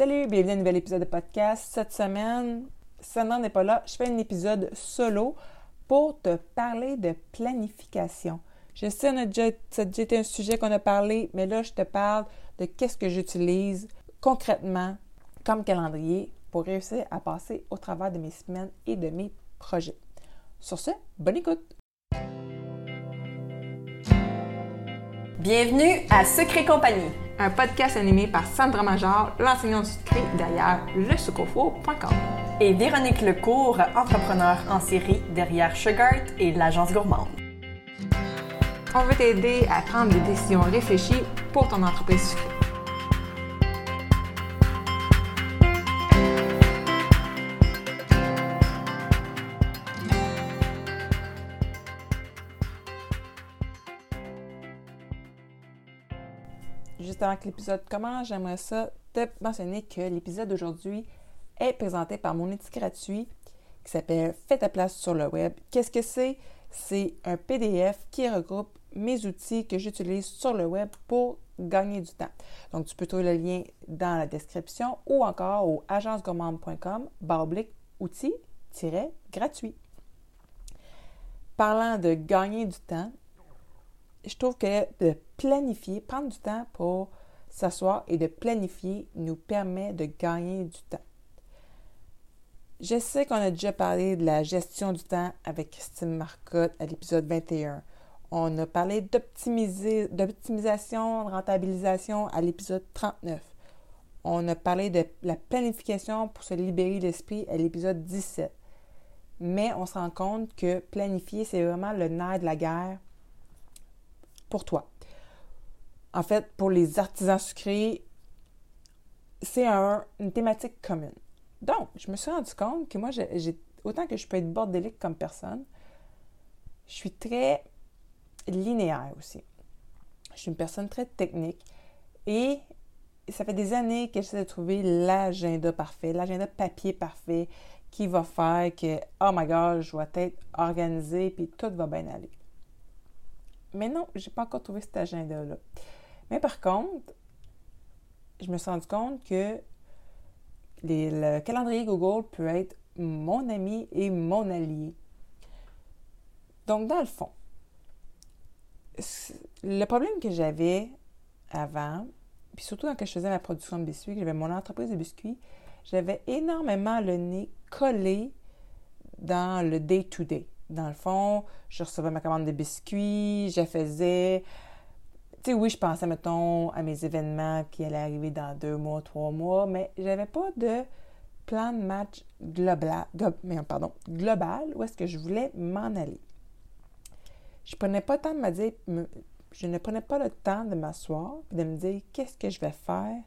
Salut, bienvenue à un nouvel épisode de podcast. Cette semaine, Sandra n'est pas là, je fais un épisode solo pour te parler de planification. Je sais, que ça a déjà été un sujet qu'on a parlé, mais là, je te parle de qu'est-ce que j'utilise concrètement comme calendrier pour réussir à passer au travers de mes semaines et de mes projets. Sur ce, bonne écoute! Bienvenue à Secret Compagnie, un podcast animé par Sandra Major, l'enseignante secret derrière lesucofo.com. Et Véronique Lecourt, entrepreneur en série derrière Sugart et l'agence gourmande. On veut t'aider à prendre des décisions réfléchies pour ton entreprise sucrée. Juste que l'épisode commence, j'aimerais ça te mentionner que l'épisode d'aujourd'hui est présenté par mon outil gratuit qui s'appelle Fais ta place sur le web. Qu'est-ce que c'est? C'est un PDF qui regroupe mes outils que j'utilise sur le web pour gagner du temps. Donc, tu peux trouver le lien dans la description ou encore au agencegourmande.com baroblique outils-gratuit. Parlant de gagner du temps, je trouve que de planifier, prendre du temps pour s'asseoir et de planifier nous permet de gagner du temps. Je sais qu'on a déjà parlé de la gestion du temps avec Christine Marcotte à l'épisode 21. On a parlé d'optimisation, de rentabilisation à l'épisode 39. On a parlé de la planification pour se libérer l'esprit à l'épisode 17. Mais on se rend compte que planifier, c'est vraiment le nerf de la guerre pour toi. En fait, pour les artisans sucrés, c'est une thématique commune. Donc, je me suis rendu compte que moi, autant que je peux être bordélique comme personne, je suis très linéaire aussi. Je suis une personne très technique et ça fait des années que j'essaie de trouver l'agenda parfait, l'agenda papier parfait qui va faire que, oh my god, je vais être organisée puis tout va bien aller. Mais non, je n'ai pas encore trouvé cet agenda-là. Mais par contre, je me suis rendu compte que le calendrier Google peut être mon ami et mon allié. Donc, dans le fond, le problème que j'avais avant, puis surtout quand je faisais ma production de biscuits, j'avais mon entreprise de biscuits, j'avais énormément le nez collé dans le day-to-day. day to day dans le fond, je recevais ma commande de biscuits, je faisais. Tu sais, oui, je pensais, mettons, à mes événements qui allaient arriver dans deux mois, trois mois, mais j'avais pas de plan de match global, pardon, global où est-ce que je voulais m'en aller. Je je ne prenais pas le temps de m'asseoir et de me dire qu'est-ce que je vais faire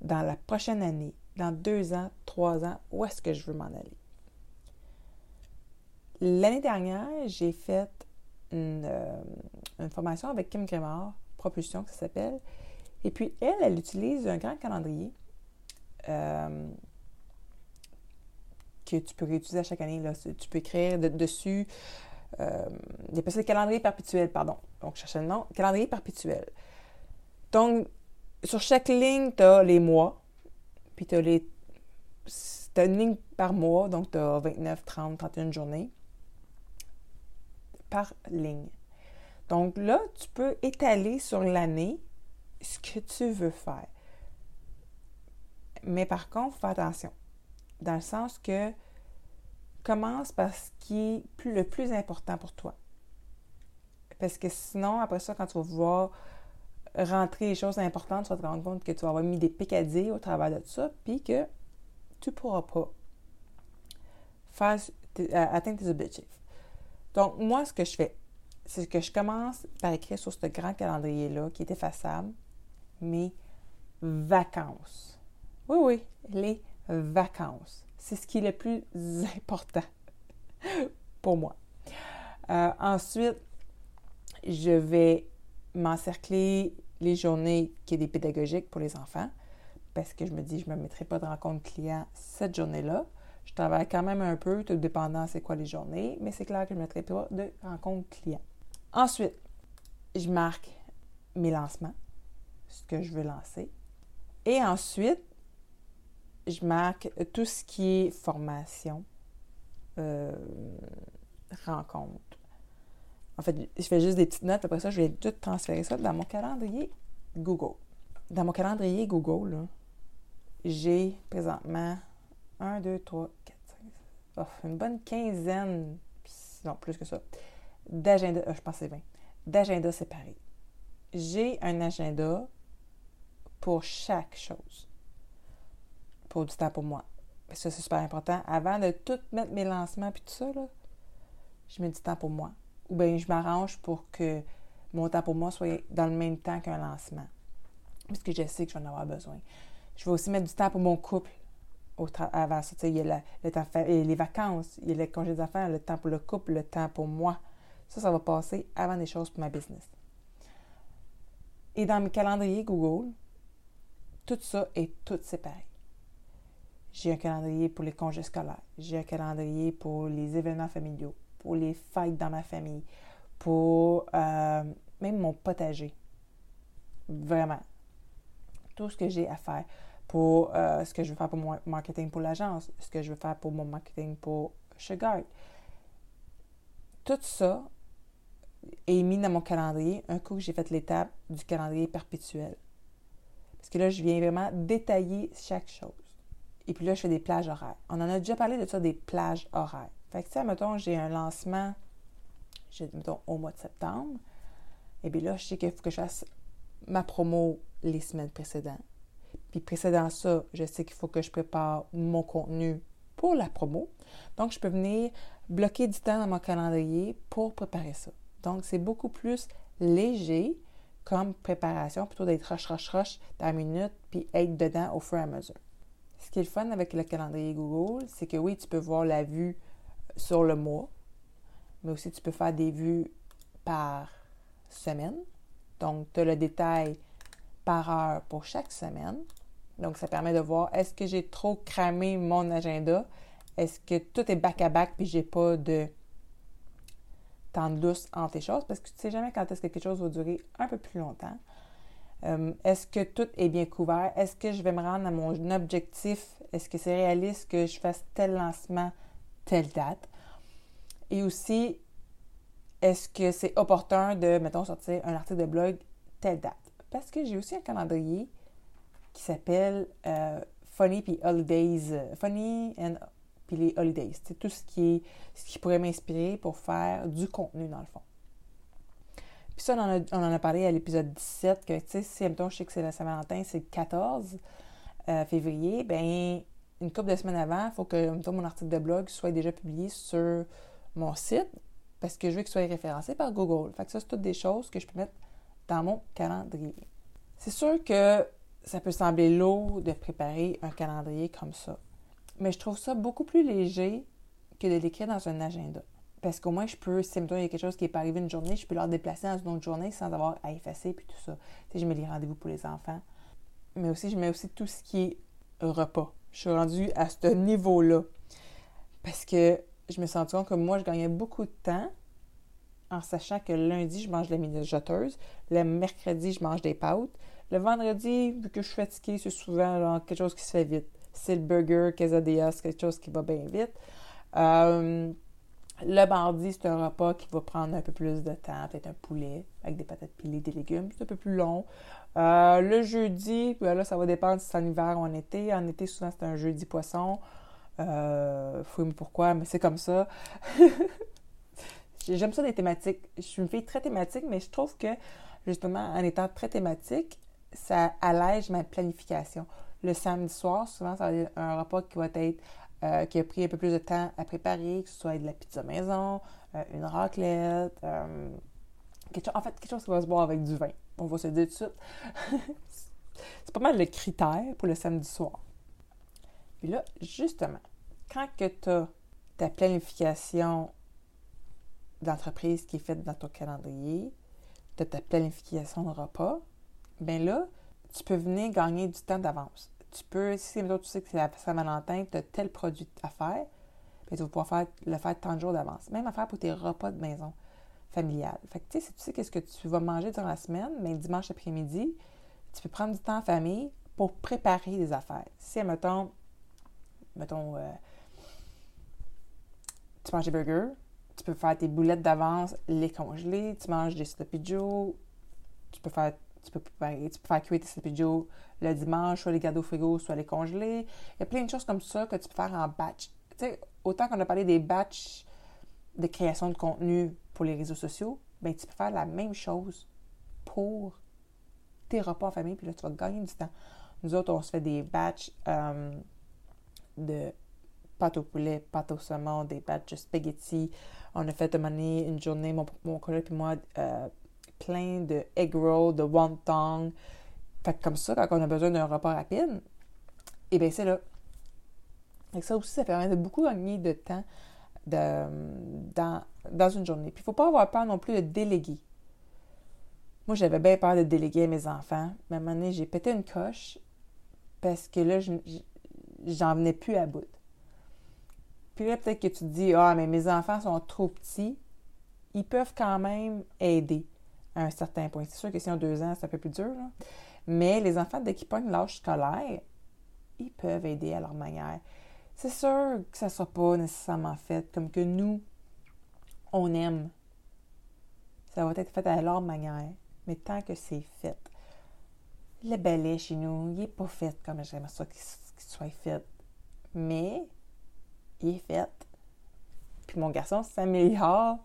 dans la prochaine année, dans deux ans, trois ans, où est-ce que je veux m'en aller. L'année dernière, j'ai fait euh, une, formation avec Kim Grémard, Propulsion, ça s'appelle. Et puis, elle, elle utilise un grand calendrier euh, que tu peux réutiliser à chaque année. Là. Tu peux écrire dessus. Euh, il appelle ça le calendrier perpétuel, pardon. Donc, je cherchais le nom. Calendrier perpétuel. Donc, sur chaque ligne, tu as les mois, puis tu as les. As une ligne par mois, donc tu as 29, 30, 31 journées par ligne. Donc là, tu peux étaler sur l'année ce que tu veux faire. Mais par contre, fais attention. Dans le sens que commence par ce qui est le plus important pour toi. Parce que sinon, après ça, quand tu vas voir rentrer les choses importantes, tu vas te rendre compte que tu vas avoir mis des picadilles au travers de ça, puis que tu ne pourras pas faire, atteindre tes objectifs. Donc, moi, ce que je fais, c'est que je commence par écrire sur ce grand calendrier-là qui est effaçable mes vacances. Oui, oui, les vacances. C'est ce qui est le plus important pour moi. Euh, ensuite, je vais m'encercler les journées qui est des pédagogiques pour les enfants parce que je me dis, je ne me mettrai pas de rencontre client cette journée-là. Je travaille quand même un peu, tout dépendant c'est quoi les journées, mais c'est clair que je ne mettrai pas de rencontre client. Ensuite, je marque mes lancements, ce que je veux lancer. Et ensuite, je marque tout ce qui est formation, euh, rencontre. En fait, je fais juste des petites notes, après ça, je vais tout transférer ça dans mon calendrier Google. Dans mon calendrier Google, j'ai présentement 1, 2, 3, 4, 5, une bonne quinzaine, non, plus que ça, d'agenda, euh, je pense c'est 20, d'agenda séparés. J'ai un agenda pour chaque chose. Pour du temps pour moi. Ça, c'est super important. Avant de tout mettre mes lancements puis tout ça, là, je mets du temps pour moi. Ou bien je m'arrange pour que mon temps pour moi soit dans le même temps qu'un lancement. Parce que je sais que je vais en avoir besoin. Je vais aussi mettre du temps pour mon couple au avant ça. Il y a le temps, les vacances, il y a les congés d'affaires, le temps pour le couple, le temps pour moi. Ça, ça va passer avant des choses pour ma business. Et dans mes calendriers Google, tout ça est tout séparé. J'ai un calendrier pour les congés scolaires. J'ai un calendrier pour les événements familiaux, pour les fêtes dans ma famille, pour euh, même mon potager. Vraiment. Tout ce que j'ai à faire pour euh, ce que je veux faire pour mon marketing pour l'agence, ce que je veux faire pour mon marketing pour Sugar. Tout ça est mis dans mon calendrier un coup que j'ai fait l'étape du calendrier perpétuel. Parce que là, je viens vraiment détailler chaque chose. Et puis là, je fais des plages horaires. On en a déjà parlé de ça, des plages horaires. Fait que, ça, mettons, j'ai un lancement, mettons, au mois de septembre. Et bien là, je sais qu'il faut que je fasse ma promo les semaines précédentes. Puis précédant ça, je sais qu'il faut que je prépare mon contenu pour la promo. Donc, je peux venir bloquer du temps dans mon calendrier pour préparer ça. Donc, c'est beaucoup plus léger comme préparation, plutôt d'être rush, rush, rush dans la minute, puis être dedans au fur et à mesure. Ce qui est le fun avec le calendrier Google, c'est que oui, tu peux voir la vue sur le mois, mais aussi tu peux faire des vues par semaine. Donc, tu as le détail par heure pour chaque semaine. Donc, ça permet de voir est-ce que j'ai trop cramé mon agenda? Est-ce que tout est back-à-back puis j'ai pas de temps de lousse entre les choses? Parce que tu sais jamais quand est-ce que quelque chose va durer un peu plus longtemps. Euh, est-ce que tout est bien couvert? Est-ce que je vais me rendre à mon objectif? Est-ce que c'est réaliste que je fasse tel lancement, telle date? Et aussi, est-ce que c'est opportun de, mettons, sortir un article de blog telle date? Parce que j'ai aussi un calendrier qui s'appelle euh, Funny puis Holidays. Euh, Funny and puis les Holidays. C'est tout ce qui, ce qui pourrait m'inspirer pour faire du contenu dans le fond. Puis ça, on en a, on en a parlé à l'épisode 17, que, tu sais, si, mettons, je sais que c'est la Saint-Valentin, c'est le 14 euh, février, ben une couple de semaines avant, il faut que, mettons, mon article de blog soit déjà publié sur mon site, parce que je veux qu'il soit référencé par Google. Fait que ça, c'est toutes des choses que je peux mettre dans mon calendrier. C'est sûr que ça peut sembler lourd de préparer un calendrier comme ça. Mais je trouve ça beaucoup plus léger que de l'écrire dans un agenda. Parce qu'au moins, je peux, si il y a quelque chose qui est pas arrivé une journée, je peux leur déplacer dans une autre journée sans avoir à effacer puis tout ça. Tu sais, je mets les rendez-vous pour les enfants. Mais aussi, je mets aussi tout ce qui est repas. Je suis rendue à ce niveau-là. Parce que je me sens compte que moi, je gagnais beaucoup de temps en sachant que lundi, je mange de la mijoteuse, le mercredi, je mange des pâtes, le vendredi, vu que je suis fatiguée, c'est souvent quelque chose qui se fait vite. C'est le burger, quesadillas, quelque chose qui va bien vite. Euh, le mardi, c'est un repas qui va prendre un peu plus de temps, peut-être un poulet avec des patates pilées, des légumes, c'est un peu plus long. Euh, le jeudi, ben là, ça va dépendre si c'est en hiver ou en été. En été, souvent, c'est un jeudi poisson. Euh, fouille pourquoi, mais c'est comme ça. J'aime ça des thématiques. Je suis une fille très thématique, mais je trouve que, justement, en étant très thématique, ça allège ma planification. Le samedi soir, souvent, ça va être un repas qui va être euh, qui a pris un peu plus de temps à préparer, que ce soit de la pizza maison, euh, une raclette, euh, en fait, quelque chose qui va se boire avec du vin. On va se dire tout de suite. c'est pas mal le critère pour le samedi soir. Puis là, justement, quand que tu as ta planification d'entreprise qui est faite dans ton calendrier, de ta planification de repas, bien là, tu peux venir gagner du temps d'avance. Tu peux, si tu sais que c'est la Saint-Valentin, tu as tel produit à faire, bien, tu vas pouvoir le faire tant de jours d'avance. Même à faire pour tes repas de maison familiale. Fait que, tu sais, si tu sais qu'est-ce que tu vas manger durant la semaine, mais dimanche après-midi, tu peux prendre du temps en famille pour préparer des affaires. Si, mettons, mettons, euh, tu manges des burgers, tu peux faire tes boulettes d'avance, les congeler, tu manges des sloppy tu peux faire tu peux, préparer, tu faire cuire tes joe le dimanche, soit les garder au frigo, soit les congeler. Il y a plein de choses comme ça que tu peux faire en batch. Tu sais, autant qu'on a parlé des batchs de création de contenu pour les réseaux sociaux, ben tu peux faire la même chose pour tes repas en famille, puis là, tu vas gagner du temps. Nous autres, on se fait des batchs euh, de pâte au poulet, pâte au saumon, des batchs de spaghetti. On a fait une, une journée, mon, mon collègue et moi, euh, plein de egg roll, de wonton. Fait comme ça, quand on a besoin d'un repas rapide, eh bien, c'est là. Et ça aussi, ça permet de beaucoup gagner de temps dans, dans une journée. Puis, il ne faut pas avoir peur non plus de déléguer. Moi, j'avais bien peur de déléguer à mes enfants. Mais à un moment donné, j'ai pété une coche parce que là, j'en venais plus à bout. Puis là, peut-être que tu te dis, ah, mais mes enfants sont trop petits. Ils peuvent quand même aider à un certain point. C'est sûr que si ont deux ans, c'est un peu plus dur. Mais les enfants, dès qu'ils pognent l'âge scolaire, ils peuvent aider à leur manière. C'est sûr que ça ne sera pas nécessairement fait comme que nous, on aime. Ça va être fait à leur manière. Mais tant que c'est fait, le balai chez nous, il n'est pas fait comme j'aimerais ça qu'il soit fait. Mais il est fait. Puis mon garçon s'améliore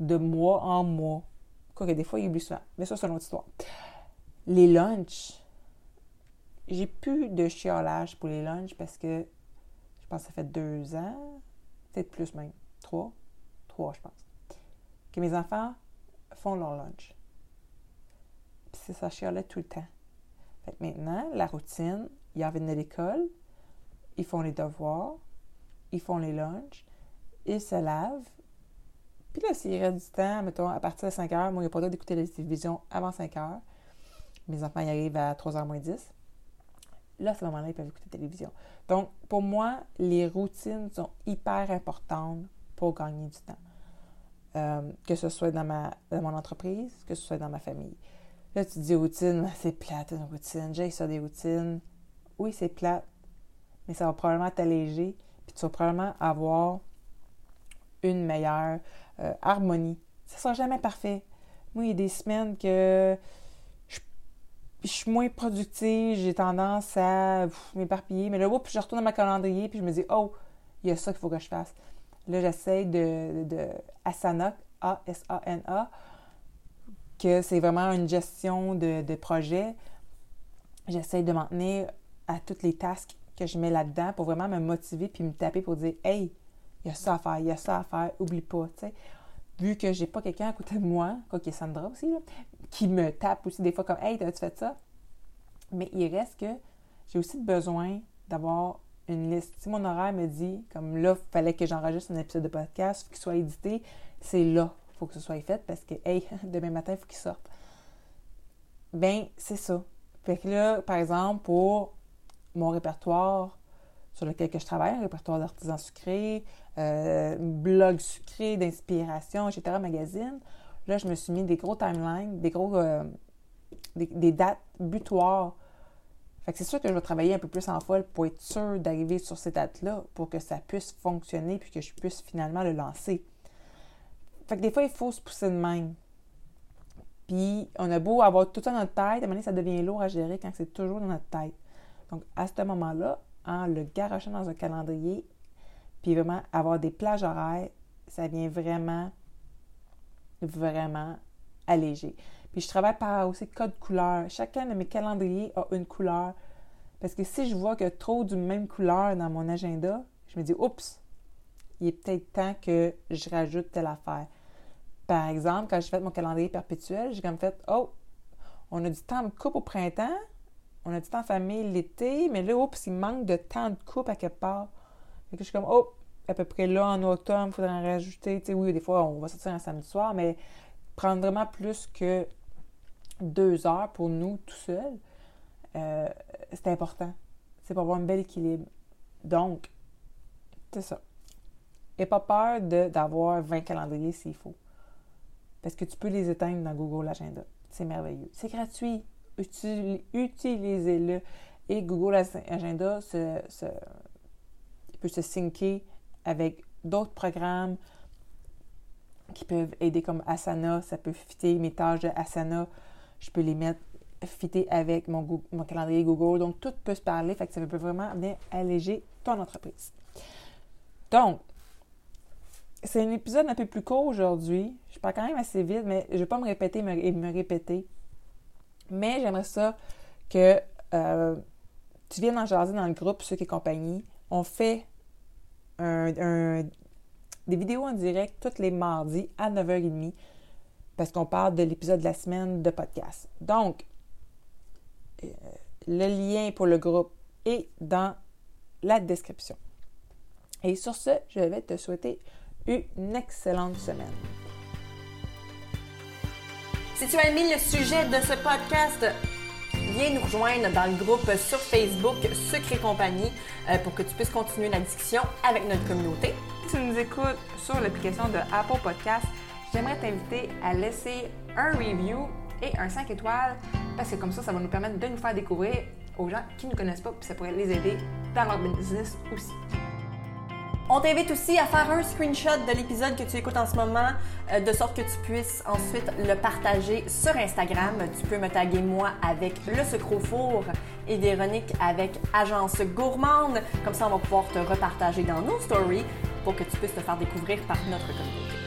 de mois en mois. Quoique des fois, il oublie ça. Mais ça, c'est une autre histoire. Les lunchs. J'ai plus de chiolage pour les lunchs parce que je pense que ça fait deux ans, peut-être plus même. Trois. Trois, je pense. Que mes enfants font leur lunch. Puis c'est ça chiolait tout le temps. Fait que maintenant, la routine, ils reviennent de l'école, ils font les devoirs, ils font les lunchs, ils se lavent, puis là, s'il reste du temps, mettons, à partir de 5 heures, moi, il n'y a pas le droit d'écouter la télévision avant 5 heures. Mes enfants y arrivent à 3 h moins 10. Là, à ce moment-là, ils peuvent écouter la télévision. Donc, pour moi, les routines sont hyper importantes pour gagner du temps. Euh, que ce soit dans, ma, dans mon entreprise, que ce soit dans ma famille. Là, tu dis routine, c'est plate une routine, j'ai ça des routines. Oui, c'est plate, mais ça va probablement t'alléger, puis tu vas probablement avoir une meilleure euh, harmonie. Ça sera jamais parfait. Moi, il y a des semaines que je, suis moins productive, j'ai tendance à m'éparpiller, mais là, puis je retourne dans ma calendrier, puis je me dis, oh, il y a ça qu'il faut que je fasse. Là, j'essaie de, de Asana, A-S-A-N-A, que c'est vraiment une gestion de, de projet. J'essaie de m'en tenir à toutes les tasks que je mets là-dedans pour vraiment me motiver puis me taper pour dire Hey, il y a ça à faire, il y a ça à faire, oublie pas, tu sais. Vu que j'ai pas quelqu'un à côté de moi, quoi qu'il y Sandra aussi, qui me tape aussi des fois comme Hey, t'as-tu fait ça? Mais il reste que j'ai aussi besoin d'avoir une liste. Si mon horaire me dit, comme là, il fallait que j'enregistre un épisode de podcast, qu'il soit édité, c'est là faut que ce soit fait parce que, hey, demain matin, il faut qu'il sorte. Ben, c'est ça. Fait que là, par exemple, pour mon répertoire sur lequel que je travaille, un répertoire d'artisans sucrés, euh, blog sucré, d'inspiration, etc., magazine. Là, je me suis mis des gros timelines, des gros euh, des, dates butoirs. Fait que c'est sûr que je vais travailler un peu plus en folle pour être sûr d'arriver sur ces dates-là pour que ça puisse fonctionner puis que je puisse finalement le lancer. Fait que des fois, il faut se pousser de même. Puis, on a beau avoir tout ça dans notre tête, à un moment donné, ça devient lourd à gérer quand c'est toujours dans notre tête. Donc, à ce moment-là, en le garochant dans un calendrier, puis vraiment avoir des plages horaires, ça vient vraiment, vraiment alléger. Puis je travaille par aussi code couleur. Chacun de mes calendriers a une couleur. Parce que si je vois que trop d'une même couleur dans mon agenda, je me dis, oups, il est peut-être temps que je rajoute telle affaire. Par exemple, quand j'ai fait mon calendrier perpétuel, j'ai comme fait, oh, on a du temps de coupe au printemps, on a du temps en famille l'été, mais là, oups, il manque de temps de coupe à quelque part. Fait que je suis comme, oh, à peu près là, en automne, il faudrait en rajouter. Tu sais, oui, des fois, on va sortir un samedi soir, mais prendre vraiment plus que deux heures pour nous tout seul, euh, c'est important. C'est pour avoir un bel équilibre. Donc, c'est ça. Et pas peur d'avoir 20 calendriers s'il faut. Parce que tu peux les éteindre dans Google Agenda. C'est merveilleux. C'est gratuit utilisez-le. Et Google Agenda se, peut se syncer avec d'autres programmes qui peuvent aider comme Asana. Ça peut fitter mes tâches de Asana. Je peux les mettre fitter avec mon, calendrier Google. Donc, tout peut se parler. Fait que ça peut vraiment venir alléger ton entreprise. Donc, c'est un épisode un peu plus court aujourd'hui. Je parle quand même assez vite, mais je ne vais pas me répéter et me répéter. Mais j'aimerais ça que euh, tu viennes en jaser dans le groupe Ceux qui compagnie. On fait des vidéos en direct tous les mardis à 9h30 parce qu'on parle de l'épisode de la semaine de podcast. Donc, euh, le lien pour le groupe est dans la description. Et sur ce, je vais te souhaiter une excellente semaine. Si tu as aimé le sujet de ce podcast, viens nous rejoindre dans le groupe sur Facebook Secret Compagnie euh, pour que tu puisses continuer la discussion avec notre communauté. Si tu nous écoutes sur l'application de Apple Podcast, j'aimerais t'inviter à laisser un review et un 5 étoiles parce que comme ça, ça va nous permettre de nous faire découvrir aux gens qui ne nous connaissent pas, puis ça pourrait les aider dans leur business aussi. On t'invite aussi à faire un screenshot de l'épisode que tu écoutes en ce moment, euh, de sorte que tu puisses ensuite le partager sur Instagram. Tu peux me taguer moi avec le sucre four et Véronique avec Agence Gourmande. Comme ça, on va pouvoir te repartager dans nos stories pour que tu puisses te faire découvrir par notre communauté.